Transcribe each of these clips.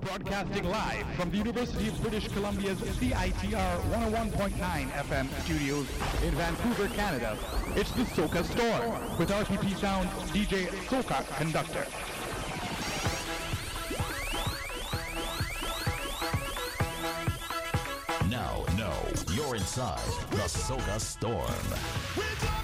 Broadcasting live from the University of British Columbia's CITR 101.9 FM studios in Vancouver, Canada. It's the Soca Storm with RPP Sound DJ Soca Conductor. Now, no, you're inside the Soca Storm.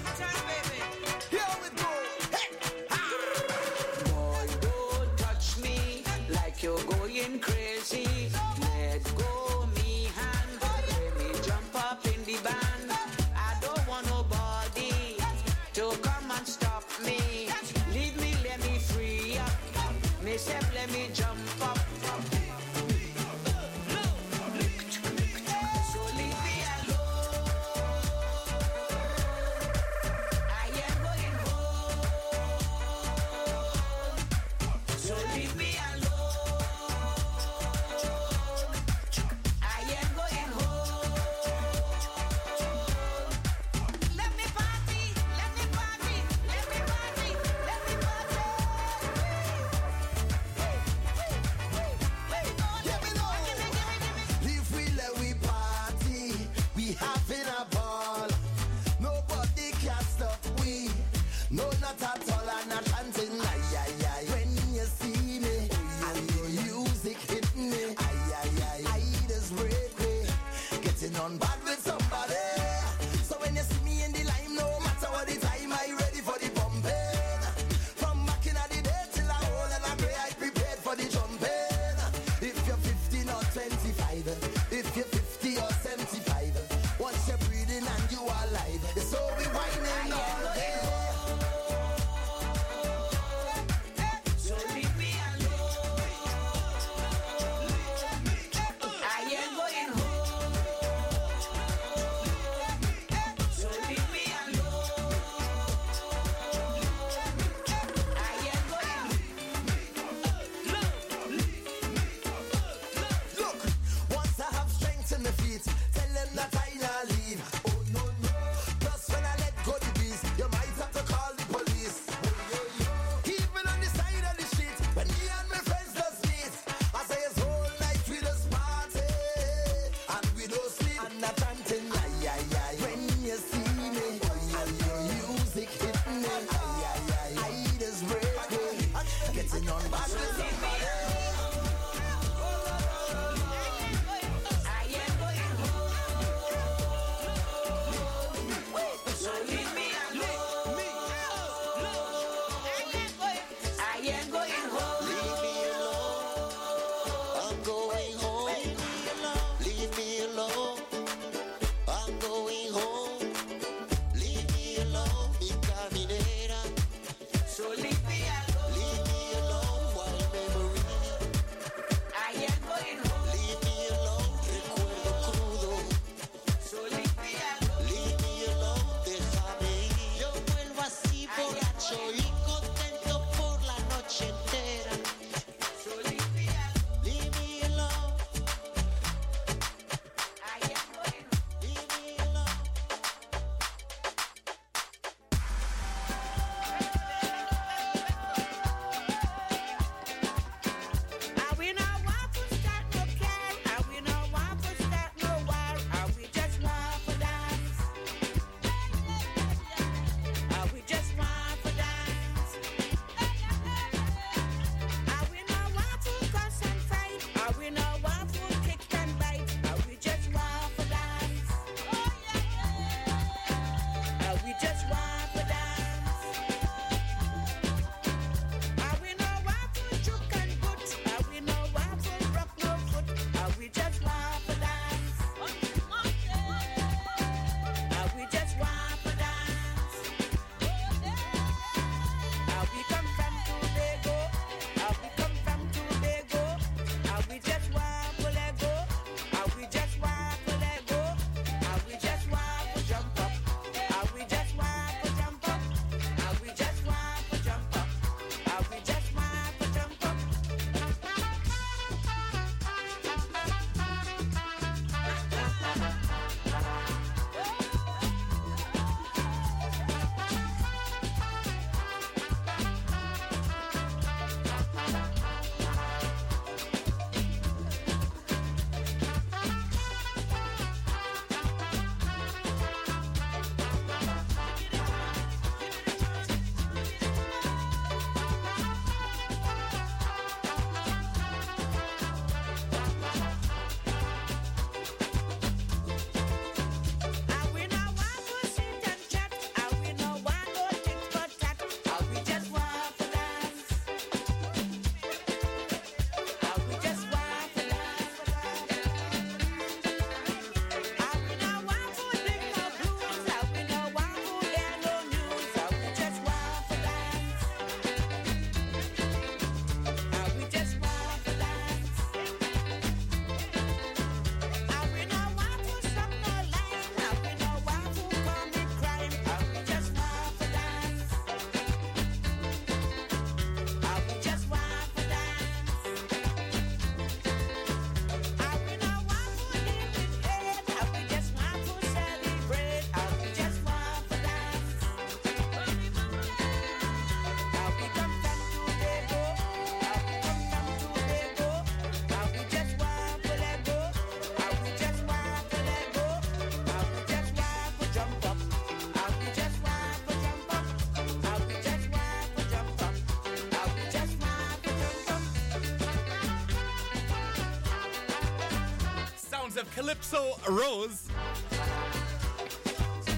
Calypso Rose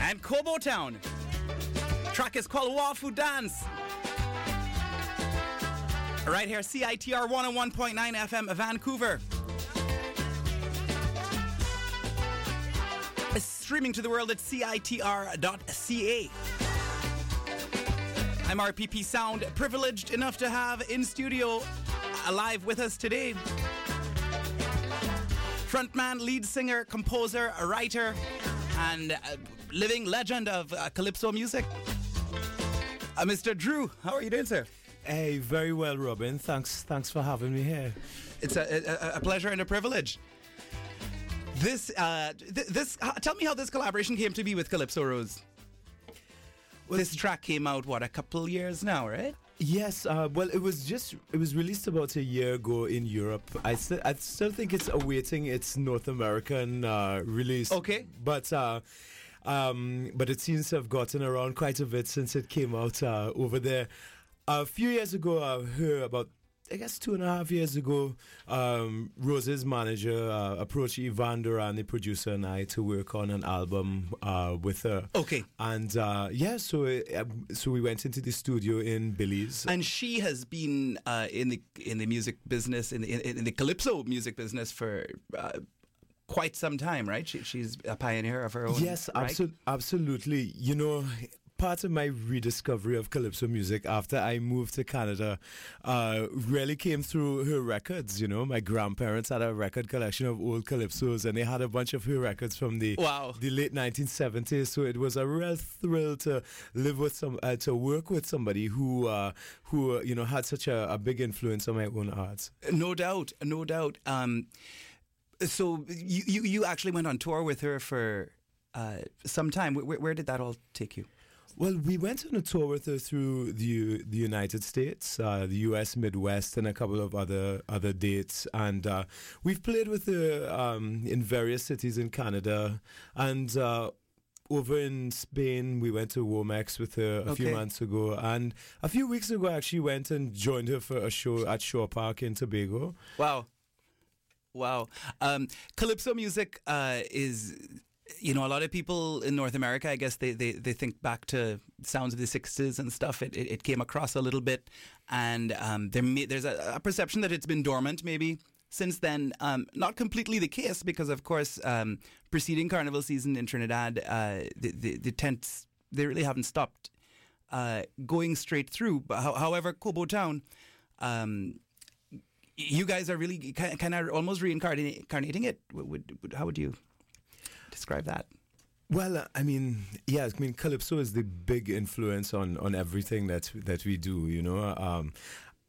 and Kobo Town. Track is called Wafu Dance. Right here, CITR 101.9 FM, Vancouver. Streaming to the world at CITR.ca. I'm RPP Sound, privileged enough to have in studio uh, alive with us today. Frontman, lead singer, composer, writer, and living legend of uh, calypso music. Uh, Mr. Drew, how are you doing, sir? Hey, very well, Robin. Thanks, thanks for having me here. It's a, a, a pleasure and a privilege. This, uh, th- this, uh, tell me how this collaboration came to be with Calypso Rose. Well, this track came out what a couple years now, right? Yes, uh, well, it was just it was released about a year ago in Europe. I still I still think it's awaiting its North American uh, release. Okay, but uh, um, but it seems to have gotten around quite a bit since it came out uh, over there. A few years ago, I heard about I guess two and a half years ago, um, Rose's manager uh, approached Ivan Duran, the producer, and I to work on an album uh, with her. Okay. And uh, yeah, so uh, so we went into the studio in Belize. And she has been uh, in the in the music business, in the, in the calypso music business for uh, quite some time, right? She, she's a pioneer of her own. Yes, right? absolutely. Absolutely. You know, part of my rediscovery of calypso music after I moved to Canada uh, really came through her records. You know, my grandparents had a record collection of old calypsos, and they had a bunch of her records from the wow. the late 1970s. So it was a real thrill to live with some, uh, to work with somebody who uh, who you know had such a, a, big influence on my own art. No doubt, no doubt. Um, so you, you you actually went on tour with her for uh, some time. Where, where did that all take you? Well, we went on a tour with her through the the United States, uh, the U.S. Midwest, and a couple of other other dates. And uh, we've played with her um, in various cities in Canada, and uh, over in Spain, we went to Womex with her a okay. few months ago, and a few weeks ago, I actually went and joined her for a show at Shaw Park in Tobago. Wow, wow! Um, calypso music uh, is you know, a lot of people in North America, I guess they, they, they think back to sounds of the 60s and stuff. It, it, it came across a little bit. And um, there may, there's a, a, perception that it's been dormant maybe since then. Um, not completely the case because, of course, um, preceding carnival season in Trinidad, uh, the, the, the, tents, they really haven't stopped uh, going straight through. However, Kobo Town, um, you guys are really kind of almost reincarnating it. How would you describe that? Well, I mean, yeah, I mean, calypso is the big influence on, on everything that that we do. You know, um,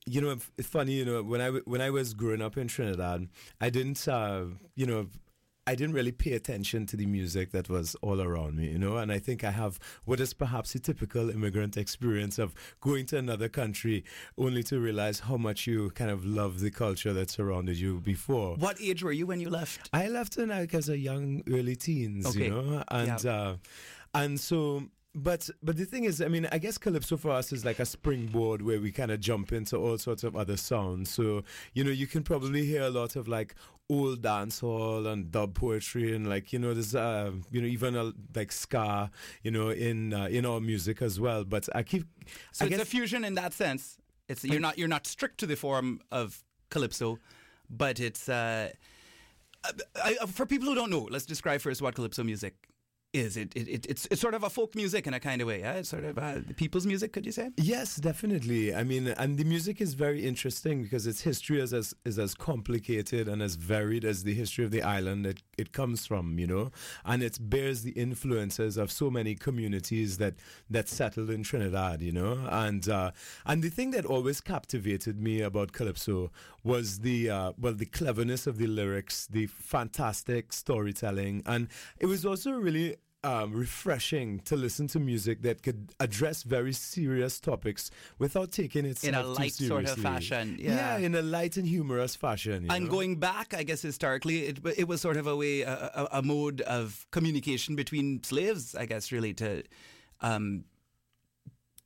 you know, it's funny. You know, when I when I was growing up in Trinidad, I didn't, uh, you know, I didn't really pay attention to the music that was all around me, you know, and I think I have what is perhaps a typical immigrant experience of going to another country only to realize how much you kind of love the culture that surrounded you before. What age were you when you left? I left when I was a young early teens, okay. you know, and yeah. uh, and so but but the thing is, I mean, I guess calypso for us is like a springboard where we kind of jump into all sorts of other sounds. So you know, you can probably hear a lot of like old dancehall and dub poetry, and like you know, there's uh, you know even a, like ska, you know, in uh, in our music as well. But I keep so I it's guess, a fusion in that sense. It's you're not you're not strict to the form of calypso, but it's uh, I, for people who don't know. Let's describe first what calypso music is. It, it, it, it's it's sort of a folk music in a kind of way. Yeah? It's sort of uh, people's music. Could you say? Yes, definitely. I mean, and the music is very interesting because its history is as is as complicated and as varied as the history of the island it, it comes from. You know, and it bears the influences of so many communities that that settled in Trinidad. You know, and uh, and the thing that always captivated me about calypso was the uh, well the cleverness of the lyrics, the fantastic storytelling, and it was also really um, refreshing to listen to music that could address very serious topics without taking it in a light sort of fashion. Yeah. yeah. in a light and humorous fashion. and know? going back, I guess historically, it, it was sort of a way, a, a, a, mode of communication between slaves. I guess really to, um,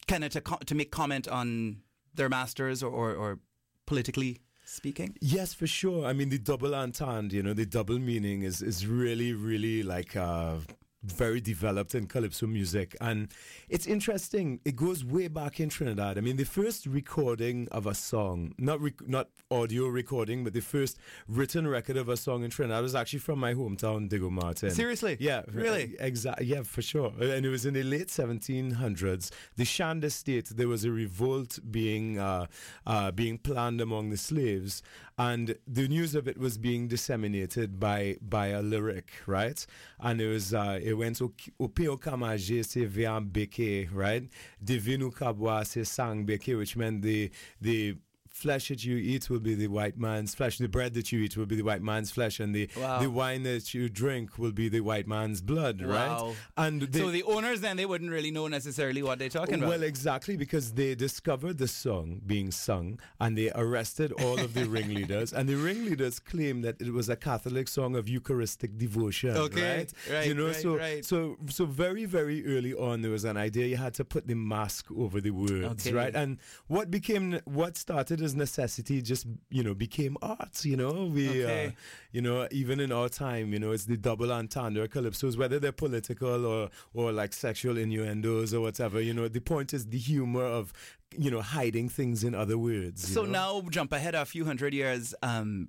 kind of to co- to make comment on their masters or, or, or politically speaking? Yes, for sure. I mean, the double entendre, you know, the double meaning is, is really, really like uh, very developed in calypso music. And it's interesting. It goes way back in Trinidad. I mean, the first recording of a song, not rec- not audio recording, but the first written record of a song in Trinidad was actually from my hometown, Diego Martin. Seriously? Yeah. Really? Exactly. Yeah, for sure. And it was in the late 1700s. The Shand Estate, there was a revolt being uh, uh, being planned among the slaves, and the news of it was being disseminated by by a lyric, right? And it was uh, it went Opeo Kamaje se beke, right? Divinu kabwa se sang beke, which meant the the flesh that you eat will be the white man's flesh. The bread that you eat will be the white man's flesh, and the wow. the wine that you drink will be the white man's blood. Wow. Right? And they, so the owners then they wouldn't really know necessarily what they're talking about. Well, exactly because they discovered the song being sung, and they arrested all of the ringleaders, and the ringleaders claimed that it was a Catholic song of Eucharistic devotion. Okay, right? right you know, right, so right. so so very very early on there was an idea you had to put the mask over the words, okay. right? And what became what started as necessity just you know became art. You know, we uh, okay. uh, you know even in our time, you know, it's the double entendre calypsos, whether they're political or or like sexual innuendos or whatever. You know, the point is the humor of you know hiding things in other words. So know? now jump ahead a few hundred years. Um,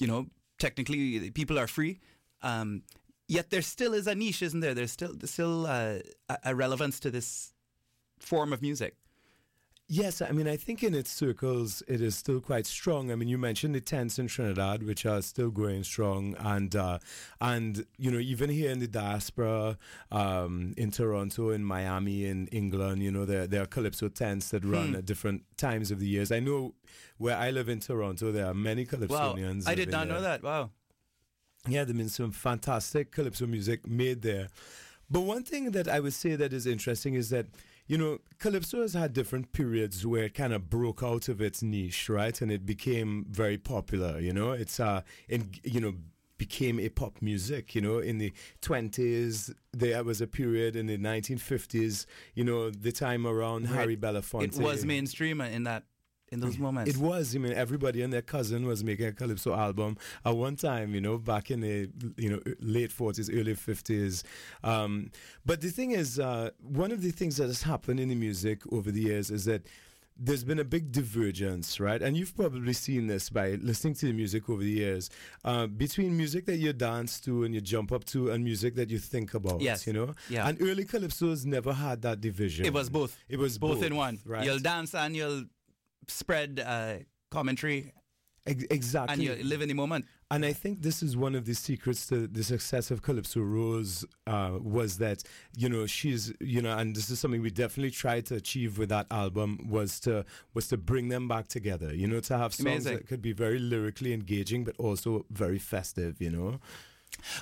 you know, technically people are free. Um, yet there still is a niche, isn't there? There's still there's still uh, a relevance to this form of music. Yes, I mean, I think in its circles it is still quite strong. I mean, you mentioned the tents in Trinidad, which are still going strong, and uh, and you know even here in the diaspora, um, in Toronto, in Miami, in England, you know there there are calypso tents that run hmm. at different times of the years. I know where I live in Toronto, there are many calypsonians. Wow, I did not know that. Wow. Yeah, there's been some fantastic calypso music made there. But one thing that I would say that is interesting is that you know, Calypso has had different periods where it kind of broke out of its niche, right? And it became very popular, you know? It's, uh, in, you know, became a pop music. You know, in the 20s, there was a period in the 1950s, you know, the time around right. Harry Belafonte. It was mainstream in that in those moments. It was. I mean, everybody and their cousin was making a calypso album at one time. You know, back in the you know late forties, early fifties. Um, but the thing is, uh, one of the things that has happened in the music over the years is that there's been a big divergence, right? And you've probably seen this by listening to the music over the years uh, between music that you dance to and you jump up to and music that you think about. Yes. You know? Yeah. And early calypsos never had that division. It was both. It was both, both in one. Right. You'll dance and you'll spread uh, commentary. exactly. And you live in the moment. And I think this is one of the secrets to the success of Calypso Rose uh, was that, you know, she's, you know, and this is something we definitely tried to achieve with that album was to was to bring them back together, you know, to have songs Amazing. that could be very lyrically engaging but also very festive, you know.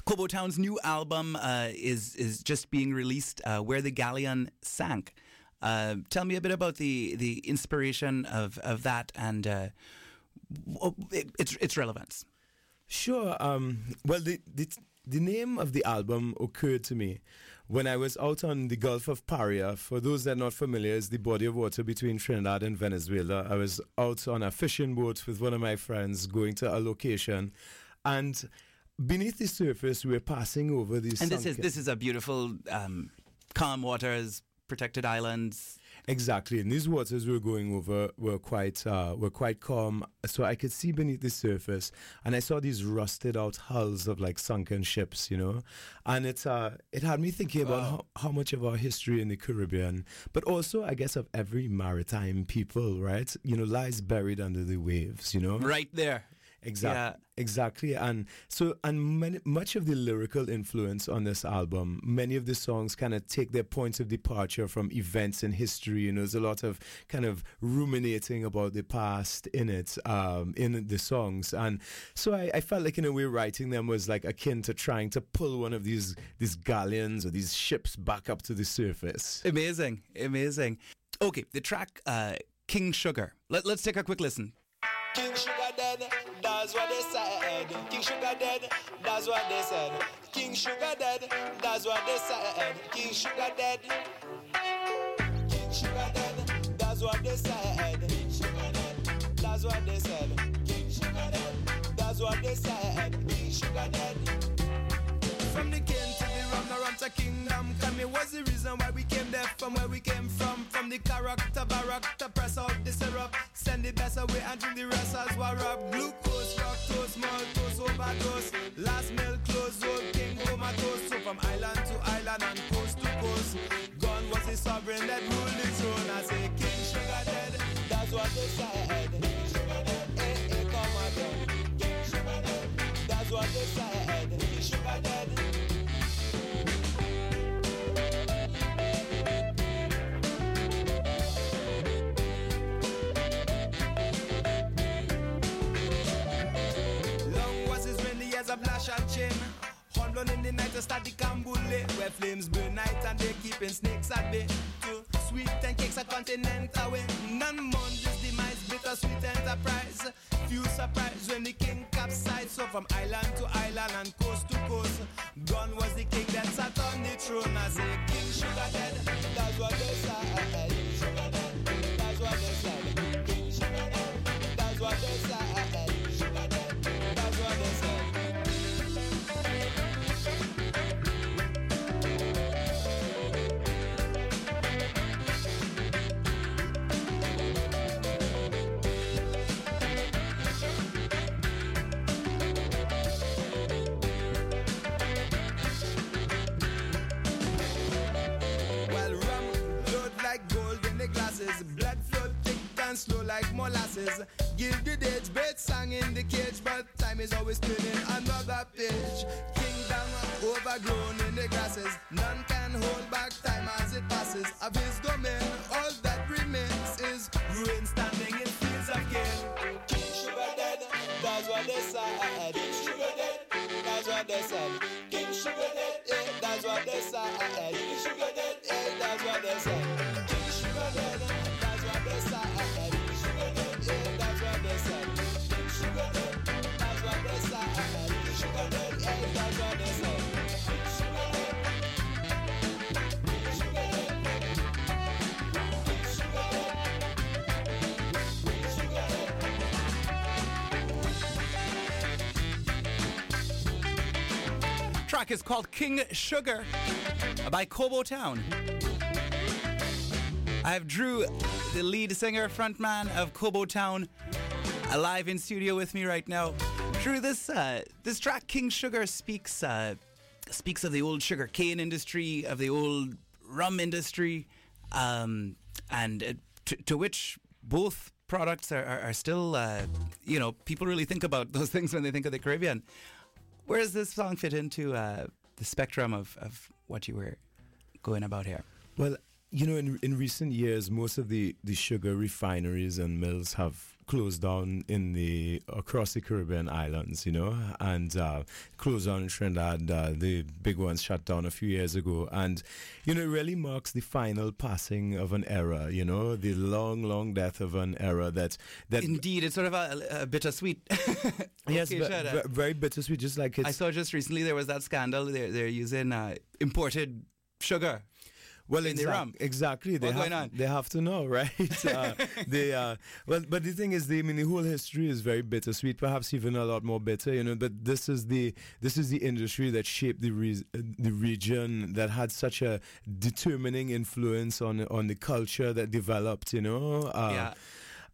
Kobo Town's new album uh, is is just being released, uh, Where the Galleon Sank. Uh, tell me a bit about the the inspiration of of that and uh, its its relevance. Sure. Um, well, the, the the name of the album occurred to me when I was out on the Gulf of Paria. For those that are not familiar, is the body of water between Trinidad and Venezuela. I was out on a fishing boat with one of my friends going to a location, and beneath the surface, we were passing over these. And this is this is a beautiful, um, calm waters, protected islands. Exactly, and these waters we were going over were quite uh, were quite calm, so I could see beneath the surface, and I saw these rusted out hulls of like sunken ships, you know, and it uh, it had me thinking about wow. how, how much of our history in the Caribbean, but also I guess of every maritime people, right, you know, lies buried under the waves, you know, right there, Exactly. Yeah. Exactly. And so, and many, much of the lyrical influence on this album, many of the songs kind of take their points of departure from events in history. You know, there's a lot of kind of ruminating about the past in it, um, in the songs. And so I, I felt like, in a way, writing them was like akin to trying to pull one of these, these galleons or these ships back up to the surface. Amazing. Amazing. Okay. The track, uh, King Sugar. Let, let's take a quick listen. King Sugar dead, that's what they said. King Sugar dead, that's what they said. King Sugar dead, that's what they said. King Sugar dead. King Sugar dead, that's what they said. King Sugar dead, that's what they said. King Sugar dead, that's what they said. King Sugar dead. From the king rum to kingdom come. It was the reason why we came there from where we came from. From the character barrack to press out the syrup. Send the best away and drink the rest as up. Glucose, fructose, maltose, overdose. Last meal close, old king comatose. So from island to island and coast to coast. Gone was the sovereign that ruled the years of lash and chain. Track is called King Sugar by Kobo Town. I have Drew, the lead singer, frontman of Kobo Town, alive in studio with me right now. Drew, this uh, this track King Sugar speaks uh, speaks of the old sugar cane industry, of the old rum industry, um, and uh, to, to which both products are, are, are still, uh, you know, people really think about those things when they think of the Caribbean. Where does this song fit into uh, the spectrum of, of what you were going about here? Well, you know, in in recent years, most of the, the sugar refineries and mills have closed down in the across the Caribbean islands. You know, and uh, closed down in Trinidad. Uh, the big ones shut down a few years ago, and you know, it really marks the final passing of an era. You know, the long, long death of an era that that. Indeed, it's sort of a, a bittersweet. Yes, Okay, very bittersweet. Just like I saw just recently there was that scandal. They're, they're using uh, imported sugar. Well, in exact- rum. Exactly. They What's have, going on? They have to know, right? uh, they, uh, well, but the thing is, the, I mean, the whole history is very bittersweet. Perhaps even a lot more bitter, you know. But this is the this is the industry that shaped the re- the region that had such a determining influence on on the culture that developed, you know. Uh, Yeah.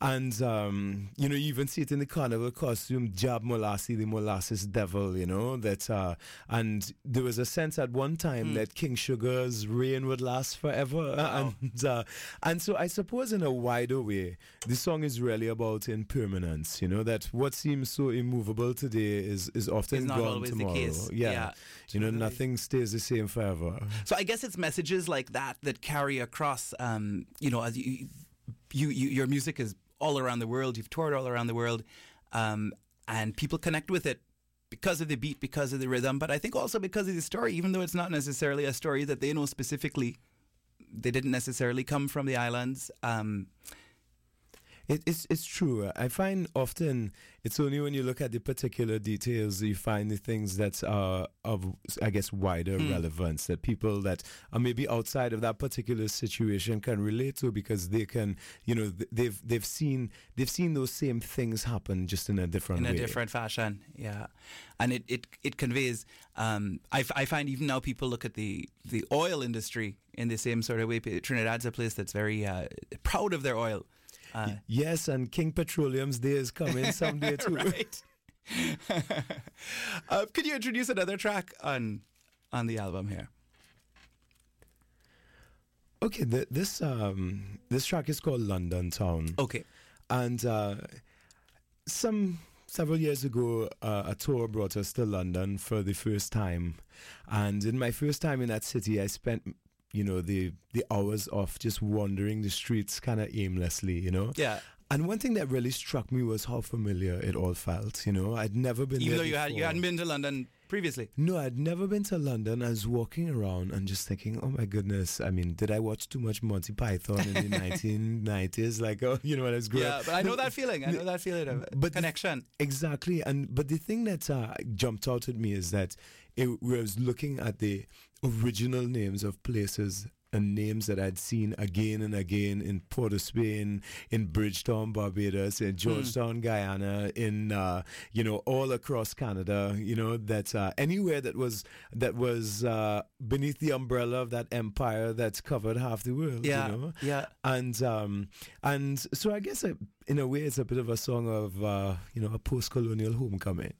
And um, you know, you even see it in the carnival costume, Jab Molassie, the molasses devil, you know, that uh, and there was a sense at one time Hmm. that King Sugar's reign would last forever. And uh, and so I suppose in a wider way, the song is really about impermanence, you know, that what seems so immovable today is, is often gone always the tomorrow. case. Yeah. Yeah, you know, nothing stays the same forever. So I guess it's messages like that that carry across. Um, you know, as you, you, you, your music is all around the world. You've toured all around the world, um, and people connect with it because of the beat, because of the rhythm, but I think also because of the story. Even though it's not necessarily a story that they know specifically, they didn't necessarily come from the islands. Um, It, it's it's true. I find often it's only when you look at the particular details you find the things that are of I guess wider Hmm. relevance that people that are maybe outside of that particular situation can relate to because they can you know they've they've seen they've seen those same things happen just in a different in way. a different fashion. Yeah, and it it it conveys. Um, I, f- I find even now people look at the the oil industry in the same sort of way. Trinidad's a place that's very uh, proud of their oil. Uh, Yes, and King Petroleum's day is coming someday too. right. uh, could you introduce another track on on the album here? Okay, th- this um this track is called London Town. Okay. And uh, some several years ago, uh, a tour brought us to London for the first time. And in my first time in that city, I spent, you know, the the hours of just wandering the streets kind of aimlessly, you know. Yeah. And one thing that really struck me was how familiar it all felt. You know, I'd never been Even though you had you hadn't been to London previously. No, I'd never been to London. I was walking around and just thinking, oh my goodness. I mean, did I watch too much Monty Python in the 1990s? Like, oh, you know, when I was growing Yeah, up. but I know that feeling. I know that feeling of But connection. Exactly, and but the thing that uh, jumped out at me is that it was looking at the original names of places and names that I'd seen again and again in Port of Spain, in Bridgetown, Barbados, in Georgetown, Guyana, in uh, you know all across Canada. You know that uh, anywhere that was that was uh, beneath the umbrella of that empire that's covered half the world. Yeah, you know? yeah. and um, and so I guess uh in a way it's a bit of a song of uh, you know a post-colonial homecoming.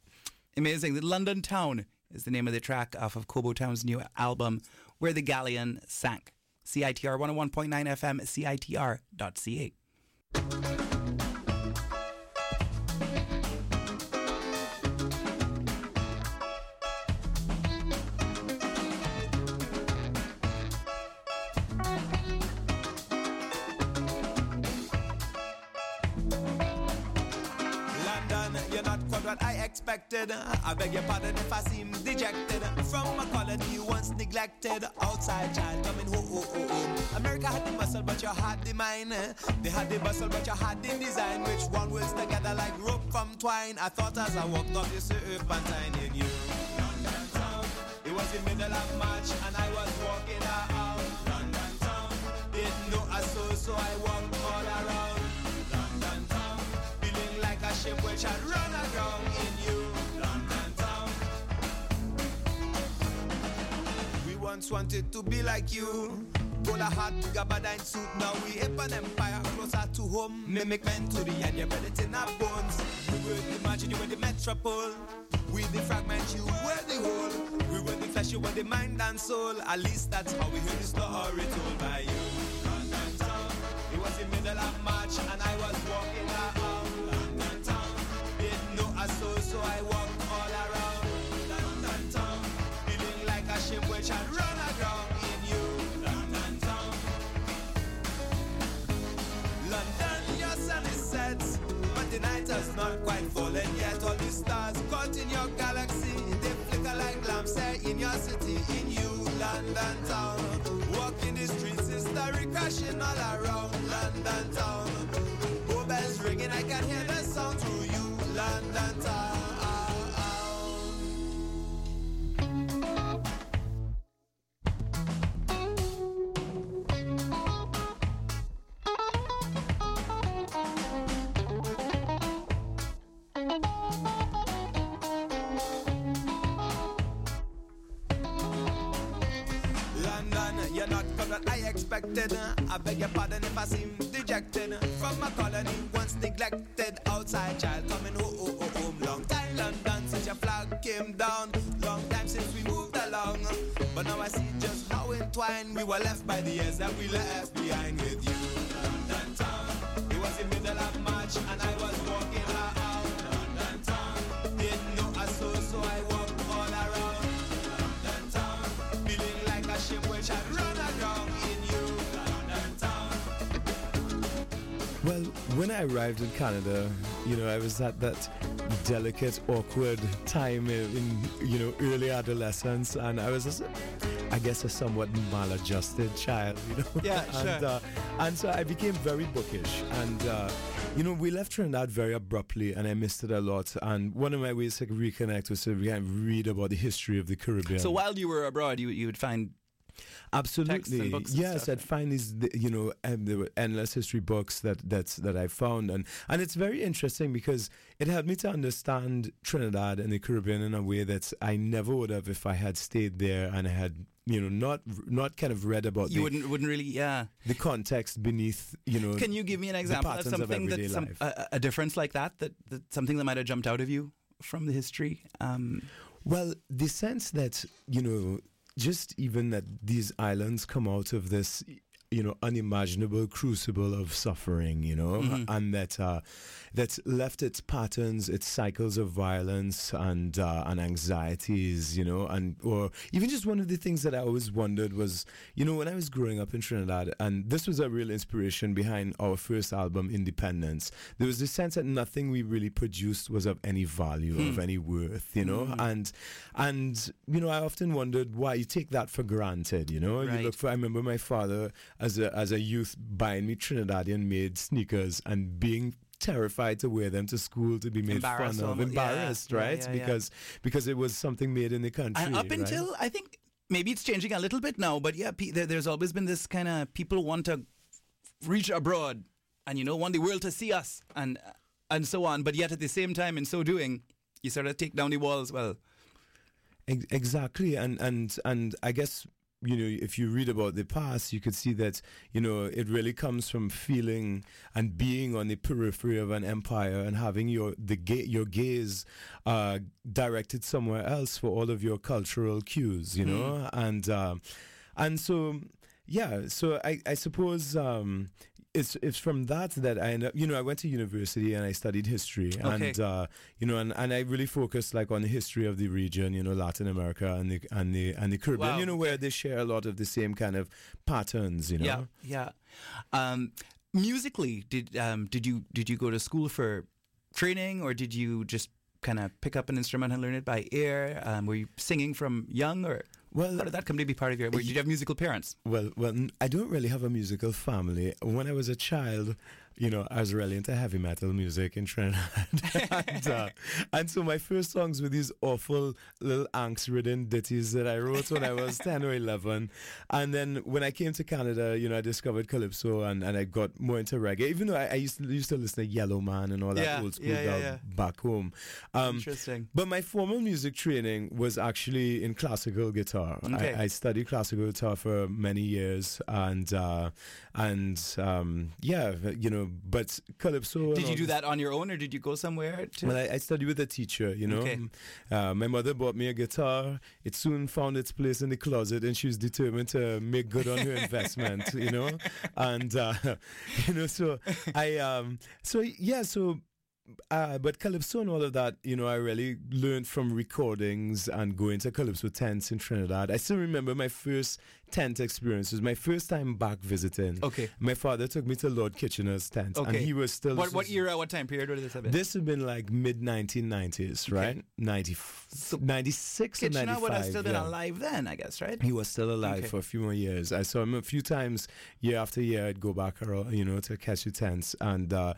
Amazing. The London Town is the name of the track off of Kobo Town's new album, Where the Galleon Sank. CITR 101.9 FM, CITR.ca. I beg your pardon if I seem dejected. From a colony once neglected, outside child coming home. Oh, oh. America had the muscle, but you had the mind. They had the bustle, but you had the design. Which one was together like rope from twine? I thought as I walked up the serpentine in you. London town, it was the middle of March, and I was walking out. London town, didn't know I saw, so I walked all around. London town, feeling like a ship which had run once wanted to be like you. Pull a hot gabardine suit, now we hip an empire closer to home. Mimic men to the end, you it in our bones. We were the imagine you were the metropole. We the fragment, you were the whole. We were the flesh, you were the mind and soul. At least that's how we heard the story told by you. In your city, in you, London town. Walking the streets, history crashing all around London town. Oh, ringing, I can hear the sound through you, London town. I beg your pardon if I seem dejected. From a colony once neglected, outside child coming home, oh, home. Long time London since your flag came down. Long time since we moved along. But now I see just how entwined we were left by the years that we left behind with you. Well, when I arrived in Canada, you know, I was at that delicate, awkward time in, you know, early adolescence, and I was, a, I guess, a somewhat maladjusted child, you know. Yeah, and, sure. uh, and so I became very bookish, and uh, you know, we left Trinidad very abruptly, and I missed it a lot. And one of my ways to reconnect was to read about the history of the Caribbean. So while you were abroad, you you would find Absolutely. yes, I'd find these, you know, there were endless history books that that's that I found, and and it's very interesting because it helped me to understand Trinidad and the Caribbean in a way that I never would have if I had stayed there and I had you know not not kind of read about you the, wouldn't wouldn't really yeah. the context beneath you know can you give me an example of something of some, a, a, difference like that, that that something that might have jumped out of you from the history? Um, well the sense that you know just even that these islands come out of this you know unimaginable crucible of suffering you know mm-hmm. and that uh, that's left its patterns its cycles of violence and uh, and anxieties you know and or even just one of the things that I always wondered was you know when I was growing up in Trinidad and this was a real inspiration behind our first album Independence there was this sense that nothing we really produced was of any value mm. of any worth you know mm. and and you know I often wondered why you take that for granted you know right. you look for I remember my father as a as a youth buying me Trinidadian made sneakers and being terrified to wear them to school to be made fun of, embarrassed, yeah, right? Yeah, yeah, because because it was something made in the country. And up right? until I think maybe it's changing a little bit now, but yeah, there, there's always been this kind of people want to reach abroad and you know want the world to see us and and so on, but yet at the same time, in so doing, you sort of take down the walls. Well, exactly, and and and I guess you know, if you read about the past, you could see that, you know, it really comes from feeling and being on the periphery of an empire and having your the ga- your gaze uh, directed somewhere else for all of your cultural cues, you know, mm. and uh, and so yeah, so I I suppose um, it's it's from that that I end up, you know I went to university and I studied history okay. and uh, you know and, and I really focused like on the history of the region you know Latin America and the and the and the Caribbean wow. you know where they share a lot of the same kind of patterns you know yeah yeah um, musically did um, did you did you go to school for training or did you just kind of pick up an instrument and learn it by ear um, were you singing from young or well, how did that come to be part of your? Did you have musical parents? Well, well, I don't really have a musical family. When I was a child, you know, I was really into heavy metal music in Trinidad. and, uh, and, so my first songs were these awful little angst ridden ditties that I wrote when I was 10 or 11. And then when I came to Canada, you know, I discovered Calypso and, and I got more into reggae, even though I, I used, to, used to listen to Yellowman and all that yeah, old school yeah, yeah, yeah. back home. Um, Interesting. But my formal music training was actually in classical guitar. Okay. I, I studied classical guitar for many years and, uh, and um, yeah, you know, but calypso. Did you do that on your own, or did you go somewhere? To... Well, I, I studied with a teacher. You know, okay. uh, my mother bought me a guitar. It soon found its place in the closet, and she was determined to make good on her investment. You know, and uh, you know, so I, um, so yeah, so uh, but calypso and all of that, you know, I really learned from recordings and going to calypso tents in Trinidad. I still remember my first tent experience. It was my first time back visiting. Okay. My father took me to Lord Kitchener's tent, okay. and he was still. What, what era? What time period would this have been? This had been like mid 1990s, right? Okay. 90, so 96 Kitchener or 95. would have still been yeah. alive then, I guess, right? He was still alive okay. for a few more years. I saw him a few times year after year. I'd go back, you know, to catch the tents and. Uh,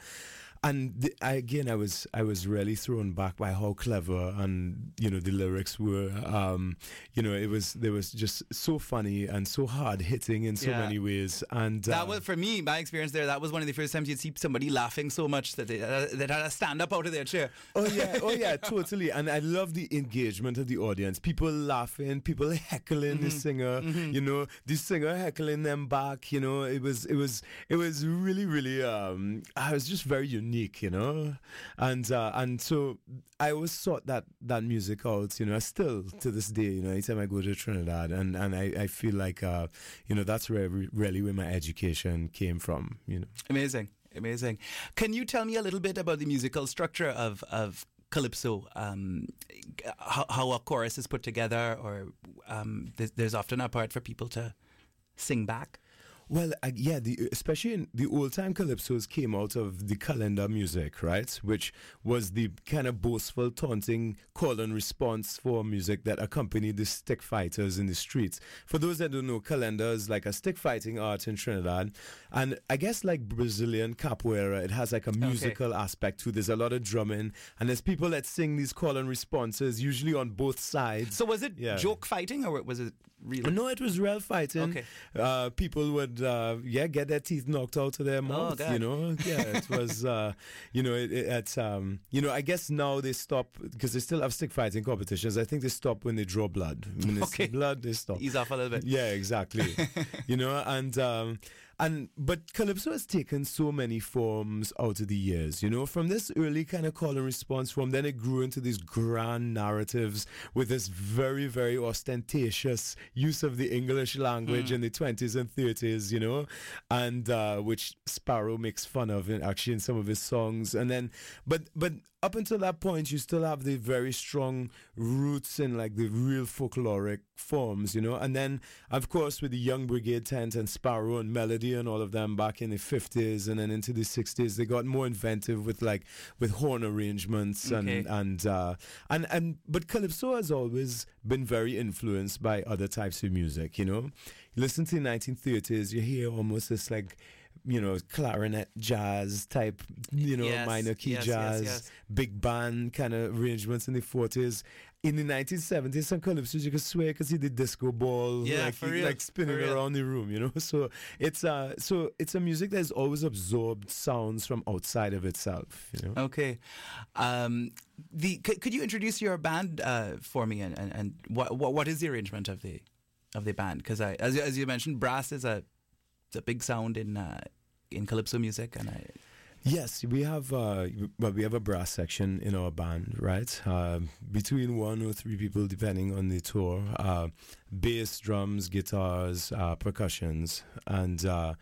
and the, I, again, I was I was really thrown back by how clever and you know the lyrics were. Um, you know, it was they was just so funny and so hard hitting in so yeah. many ways. And that uh, was for me, my experience there. That was one of the first times you'd see somebody laughing so much that they uh, that had to stand up out of their chair. Oh yeah, oh yeah, totally. And I love the engagement of the audience. People laughing, people heckling mm-hmm. the singer. Mm-hmm. You know, the singer heckling them back. You know, it was it was it was really really. Um, I was just very unique unique, you know, and uh, and so I always sought that that music out, you know. I Still to this day, you know, anytime I go to Trinidad, and and I, I feel like, uh, you know, that's where really where my education came from, you know. Amazing, amazing. Can you tell me a little bit about the musical structure of of calypso, um, how, how, a chorus is put together, or um, there's, there's, often a part for people to sing back? Well, uh, yeah, the, especially in the old time calypsos came out of the kalinda music, right? Which was the kind of boastful, taunting call and response for music that accompanied the stick fighters in the streets. For those that don't know, kalinda is like a stick fighting art in Trinidad. And I guess like Brazilian capoeira, it has like a musical okay. aspect too. There's a lot of drumming, and there's people that sing these call and responses, usually on both sides. So was it yeah. joke fighting or was it real? No, it was real fighting. Okay. Uh, people would uh, yeah, get their teeth knocked out of their mouth. Oh, you know, yeah, it was, uh, you know, it, it, it's, um, you know, I guess now they stop because they still have stick fighting competitions. I think they stop when they draw blood. When okay. blood, they stop. Ease off a little bit. Yeah, exactly. you know, and um, and but calypso has taken so many forms out of the years, you know, from this early kind of call and response form, then it grew into these grand narratives with this very, very ostentatious use of the English language mm. in the 20s and 30s, you know, and uh, which Sparrow makes fun of in, actually in some of his songs. And then, but, but up until that point, you still have the very strong roots in like the real folkloric forms, you know. And then, of course, with the Young Brigade Tent and Sparrow and Melody and all of them back in the 50s and then into the 60s, they got more inventive with like with horn arrangements and okay. and uh, and and but calypso has always been very influenced by other types of music, you know. You listen to the 1930s, you hear almost this like you know, clarinet jazz type, you know, yes, minor key yes, jazz, yes, big band kind of arrangements in the 40s. In the 1970s, some calypso you could swear because he did disco ball, yeah, like, for real, like spinning around the room, you know. So it's uh, so it's a music that has always absorbed sounds from outside of itself, you know. Okay, um, the c- could you introduce your band uh, for me and, and, and what, what what is the arrangement of the of the band? Because I as as you mentioned, brass is a it's a big sound in uh, in calypso music, and I. Yes, we have uh, well, we have a brass section in our band, right? Uh, between one or three people, depending on the tour. Uh, bass, drums, guitars, uh, percussions, and uh,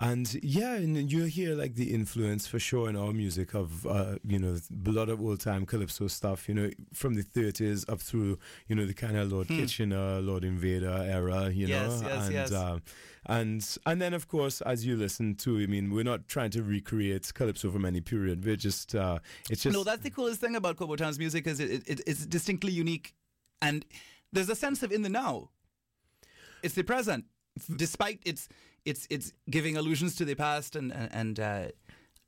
and yeah, and you hear like the influence for sure in our music of uh, you know a lot of old time calypso stuff. You know, from the thirties up through you know the kind of Lord hmm. Kitchener, Lord Invader era. You yes, know, yes, and yes. Uh, and and then of course as you listen to, I mean, we're not trying to recreate calypso from any period. We're just uh, it's just no. That's the coolest thing about Kobo Town's music is it, it, it's distinctly unique, and there's a sense of in the now. It's the present, despite its it's it's giving allusions to the past and and, uh,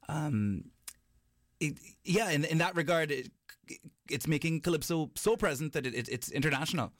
um, it, yeah, in in that regard, it, it's making calypso so present that it, it it's international.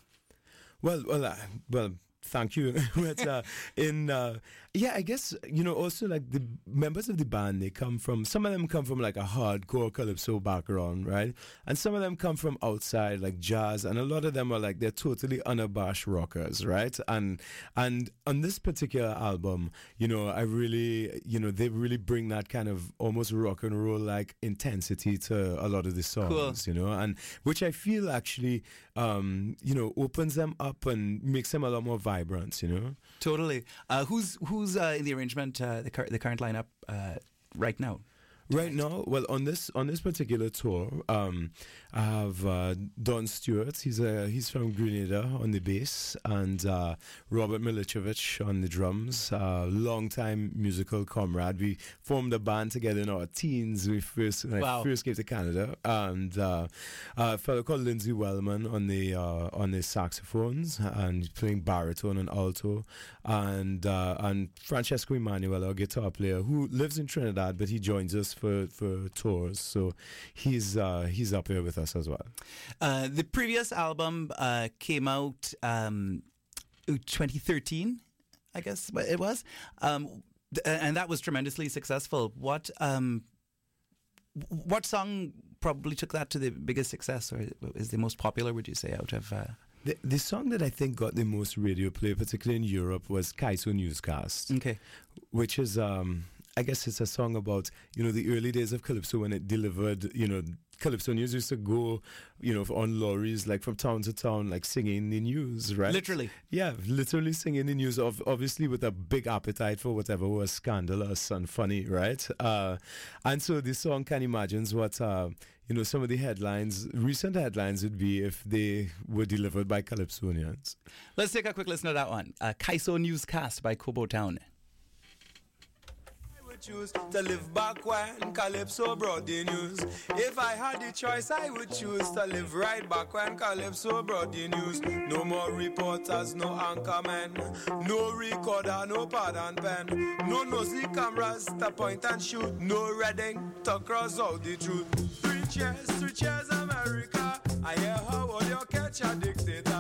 Well, well, uh, well thank you. uh, in uh, yeah, I guess you know also like the members of the band they come from some of them come from like a hardcore calypso background, right? And some of them come from outside like jazz, and a lot of them are like they're totally unabashed rockers, right? And and on this particular album, you know, I really you know they really bring that kind of almost rock and roll like intensity to a lot of the songs, cool. you know, and which I feel actually um, you know opens them up and makes them a lot more vibrant, you know. Totally. Uh, who's who's uh, in the arrangement, uh, the, cur- the current lineup uh, right now? Right now, well, on this on this particular tour, um, I have uh, Don Stewart. He's a he's from Grenada on the bass, and uh, Robert Milicevic on the drums. Uh, long time musical comrade. We formed a band together in our teens. We first when wow. I first came to Canada, and uh, a fellow called Lindsay Wellman on the uh, on the saxophones and playing baritone and alto, and uh, and Francesco Emanuel, our guitar player, who lives in Trinidad, but he joins us for, for tours. So he's uh, he's up here with us as well. Uh, the previous album uh, came out um, 2013, I guess it was, um, and that was tremendously successful. What um, what song probably took that to the biggest success, or is the most popular? Would you say out of? Uh, the, the song that I think got the most radio play, particularly in Europe, was Kaiso Newscast. Okay. Which is um, I guess it's a song about you know the early days of calypso when it delivered you know calypso news used to go you know on lorries like from town to town like singing the news right? Literally. Yeah literally singing the news of obviously with a big appetite for whatever was scandalous and funny right? Uh, and so this song can imagines what uh, you know some of the headlines recent headlines would be if they were delivered by calypsonians. Let's take a quick listen to that one. Uh, Kaiso Newscast by Kobo Town choose to live back when Calypso brought the news. If I had the choice, I would choose to live right back when Calypso brought the news. No more reporters, no anchormen, no recorder, no pad and pen, no nosy cameras to point and shoot, no reading to cross out the truth. Three cheers, three cheers, America. I hear how will you catch a dictator?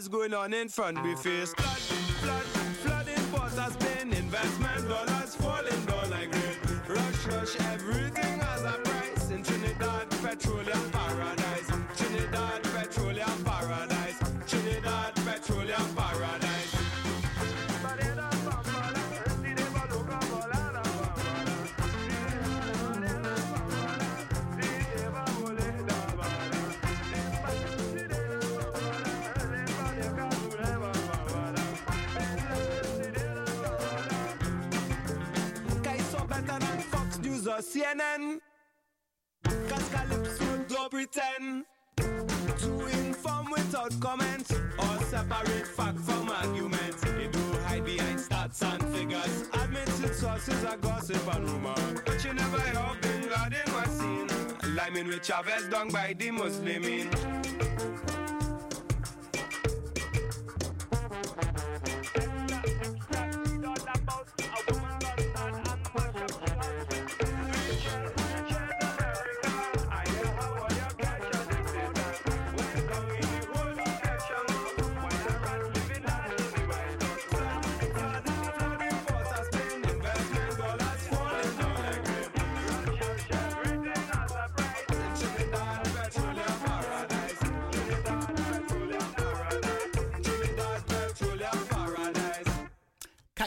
What's going on in front? We face Flood, flood, flooding has been Investment dollars falling down like rain Rush, rush, everything has a price. In Trinidad, petroleum Chavez done by the Muslimin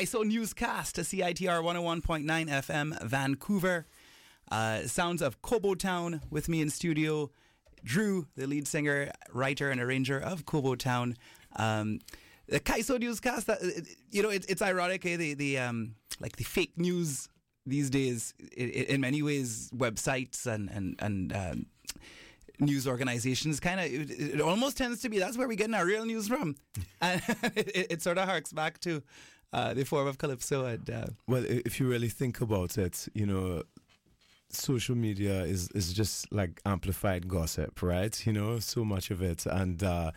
Kaiso Newscast CITR 101.9 FM, Vancouver. Uh, sounds of Kobo Town with me in studio. Drew, the lead singer, writer, and arranger of Kobo Town. Um, the Kaiso Newscast, you know, it, it's ironic, eh? The, the, um, like the fake news these days, i i in many ways, websites and, and, and, um, news organizations kind of it, it almost tends to be that's where we're getting our real news from and it, it sort of harks back to uh, the form of calypso and uh, Well, if you really think about it, you know, social media is is just like amplified gossip, right? You know, so much of it, and uh,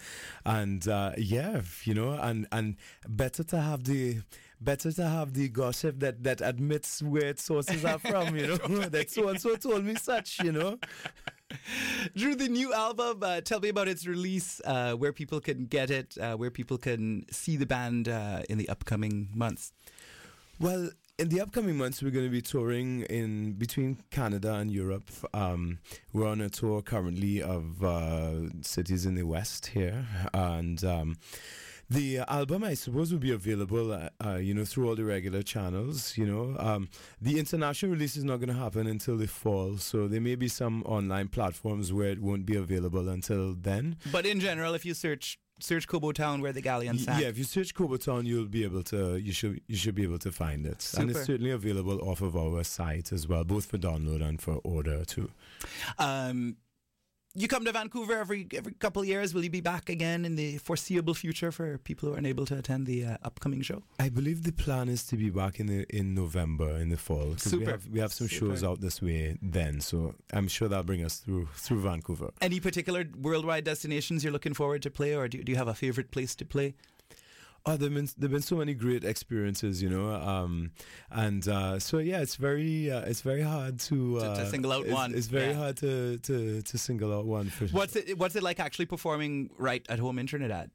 and uh, yeah, you know, and and better to have the better to have the gossip that that admits where its sources are from. You know, that so and so told me such. You know. Drew the new album uh, tell me about its release uh, where people can get it uh, where people can see the band uh, in the upcoming months Well, in the upcoming months, we're going to be touring in between Canada and Europe. Um, we're on a tour currently of uh, cities in the West here, and um, the album, I suppose, will be available, uh, uh, you know, through all the regular channels. You know, um, the international release is not going to happen until the fall, so there may be some online platforms where it won't be available until then. but in general if you search search Kobo Town where the galleon sank Yeah, if you search Kobo Town, you'll be able to. You should you should be able to find it, and it's certainly available off of our site as well, both for download and for order too. um, you come to Vancouver every every couple of years. Will you be back again in the foreseeable future for people who are unable to attend the uh, upcoming show? I believe the plan is to be back in the in November in the fall 'cause we Super. have we have some shows out this way then, so I'm sure that'll bring us through through Vancouver. Any particular worldwide destinations you're looking forward to play, or do, do you have a favorite place to play? Oh, there've been there've been so many great experiences, you know, um, and uh, so yeah, it's very uh, it's very hard to, To- to uh, single out it's, one, It's very yeah. hard to, to to single out one for What's it What's it like actually performing right at home in Trinidad?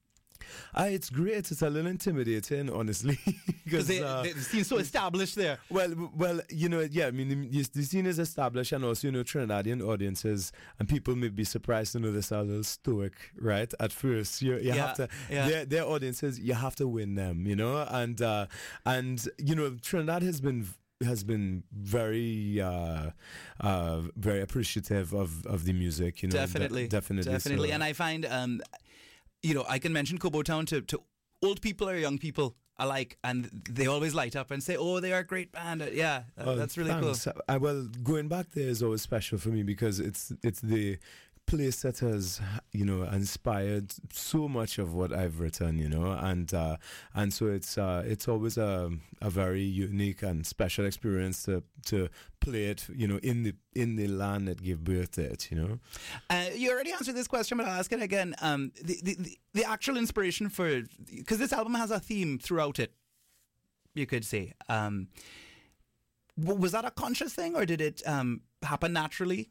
Ah, it's great. It's a little intimidating, honestly, Because they, uh, they seem so established there. Well, well, you know, yeah. I mean, the, the scene is established, and also, you know, Trinidadian audiences and people may be surprised to know this are a little stoic, right? At first, you you Yeah, have to yeah. their their audiences, you have to win them, you know, and uh, and you know, Trinidad has been has been very uh, uh, very appreciative of, of the music, you know, de- definitely, definitely, definitely. so- And I find, um, you know, I can mention Kobo Town to, to old people or young people alike, and they always light up and say, "Oh, they are a great band." Uh, Yeah, that- Oh, that's really thanks. cool. Uh, well, going back there is always special for me because it's it's the place that has you know inspired so much of what I've written, you know, and uh, and so it's uh, it's always a a very unique and special experience to to play it, you know, in the in the land that gave birth to it, you know. Uh, you already answered this question, but I'll ask it again. Um, the, the, the, actual inspiration for because this album has a theme throughout it, you could say. Um, was that a conscious thing, or did it um, happen naturally?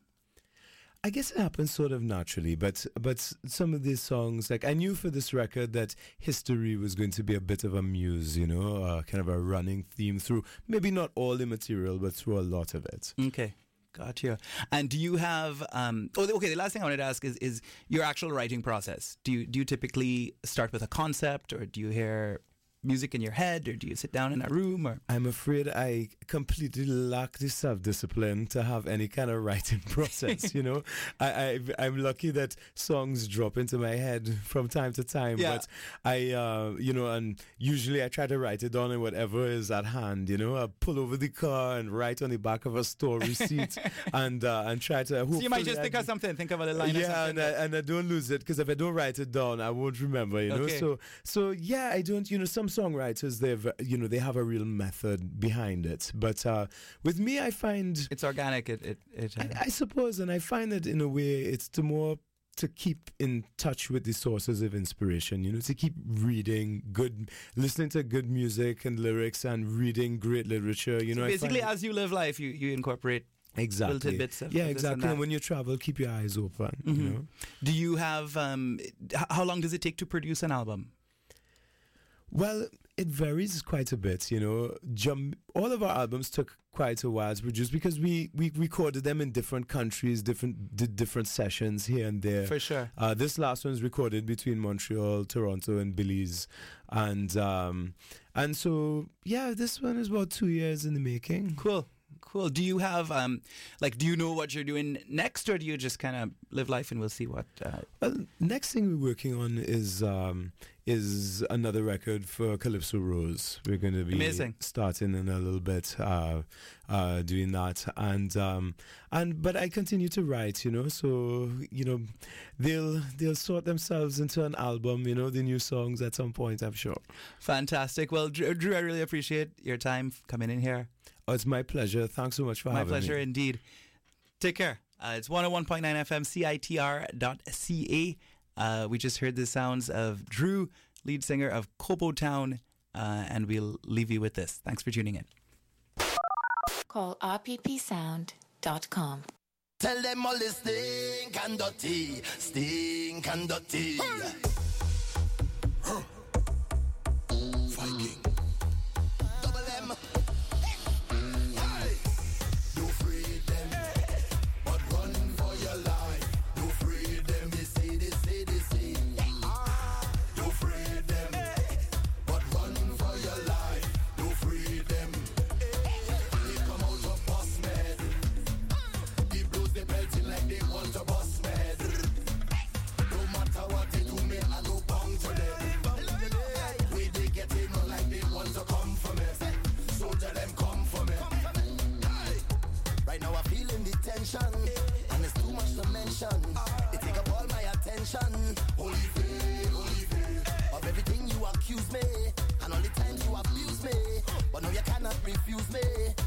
I guess it happens sort of naturally, but but some of these songs, like I knew for this record that history was going to be a bit of a muse, you know, uh, kind of a running theme through maybe not all the material, but through a lot of it. Okay. Gotcha. And do you have? Um, oh, okay. The last thing I wanted to ask is is your actual writing process. Do you do you typically start with a concept, or do you hear music in your head, or do you sit down in a room, or I'm afraid I completely lack the self discipline to have any kind of writing process. you know, I, I I'm lucky that songs drop into my head from time to time, Yeah. but I uh, you know, and usually I try to write it down in whatever is at hand. You know, I pull over the car and write on the back of a store receipt and uh, and try to. so you might just I think of something, think of a line yeah, and I, and I don't lose it because if I don't write it down, I won't remember. You know, Okay. so so yeah, I don't. You know, some songwriters they've you know they have a real method behind it, but uh, with me, I find it's organic. It it, it uh, I, I suppose, and I find that in a way, it's to more to keep in touch with the sources of inspiration. You know, to keep reading good, listening to good music and lyrics, and reading great literature. You know, I basically as you live life, you you incorporate. exactly yeah, this and exactly. And when you travel, keep your eyes open. You Mhm. know. Do you have? Um, how long does it take to produce an album? Well, it varies quite a bit, you know. Jum- all of our albums took quite a while to produce because we, we recorded them in different countries, different did different sessions here and there. For sure. Uh, this last one's recorded between Montreal, Toronto, and Belize, and um, and so yeah, this one is about two years in the making. Cool. Cool. Do you have um like do you know what you're doing next or do you just kind of live life and we'll see what uh, Well, next thing we're working on is um, is another record for Calypso Rose. We're going to be Amazing. starting in a little bit, uh, uh, doing that, and um, and but I continue to write, you know. So you know, they'll they'll sort themselves into an album, you know, the new songs at some point, I'm sure. fantastic. Well, Drew, Drew, I really appreciate your time coming in here. Oh, it's my pleasure. Thanks so much for My having me. My pleasure indeed. Take care. Uh, it's 101.9 FM, CITR.ca. Uh, we just heard the sounds of Drew, lead singer of Kobo Town, uh, and we'll leave you with this. Thanks for tuning in. Call rppsound.com. Tell them all this stink and dirty, stink and dirty. Huh. But now you cannot refuse me.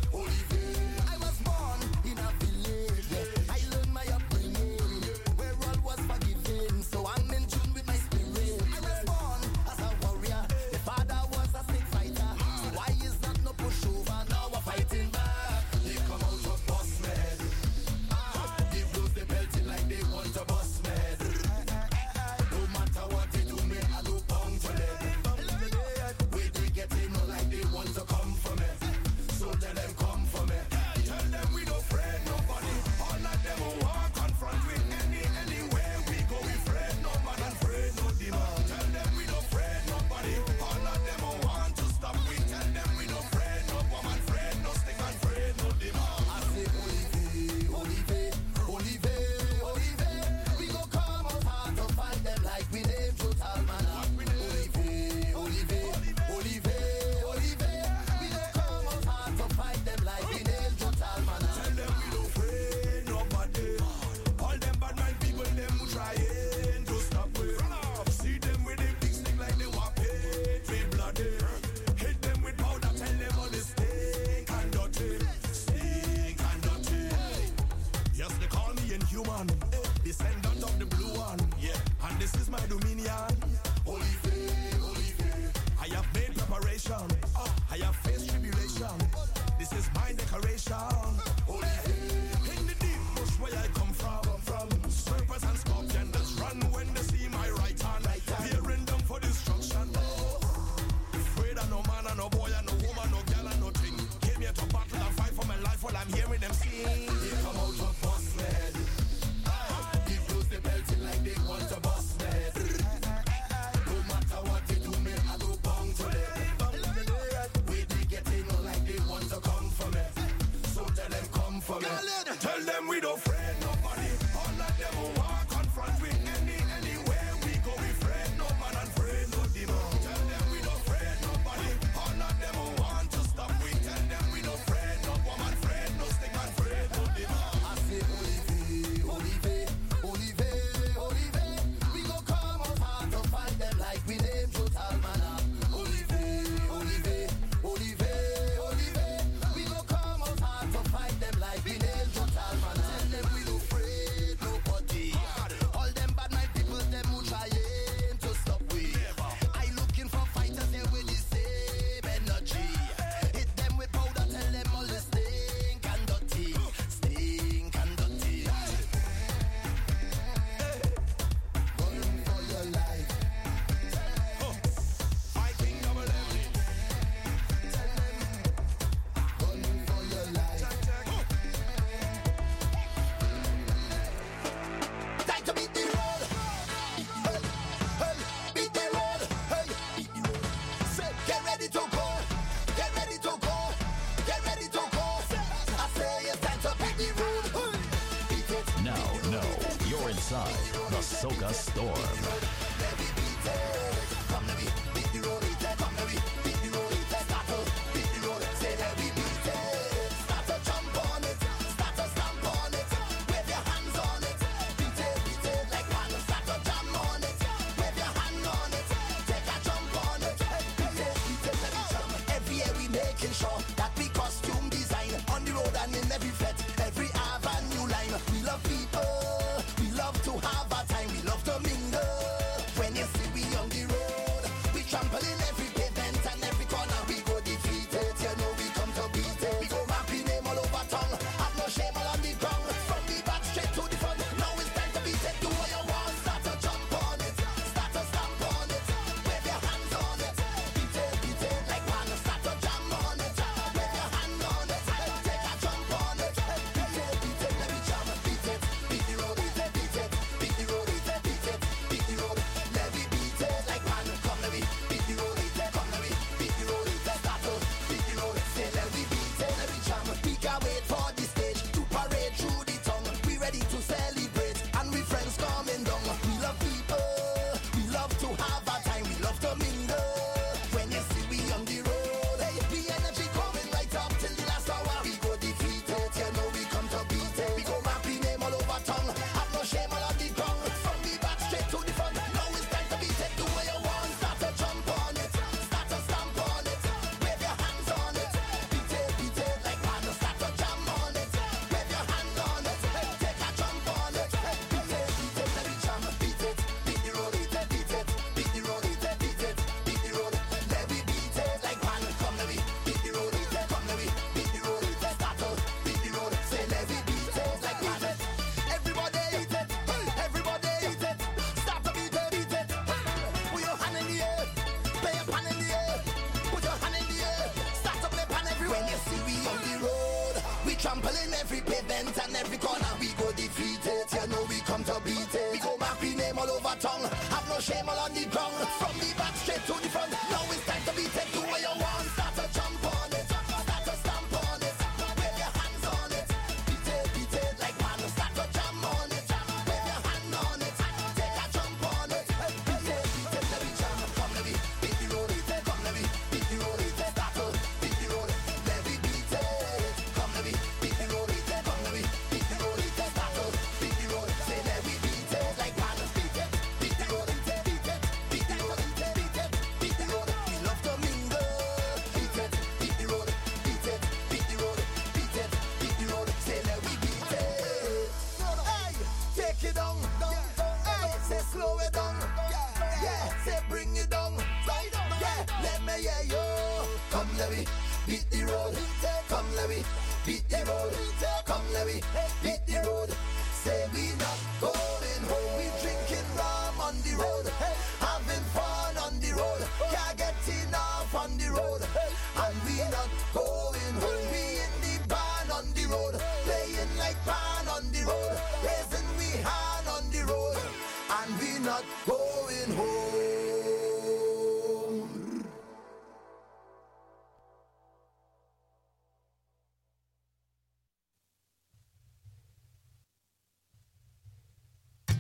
trampling every pavement and every corner. We go defeat it, you know we come to beat it. We go mark we name all over town. Have no shame all on the ground. From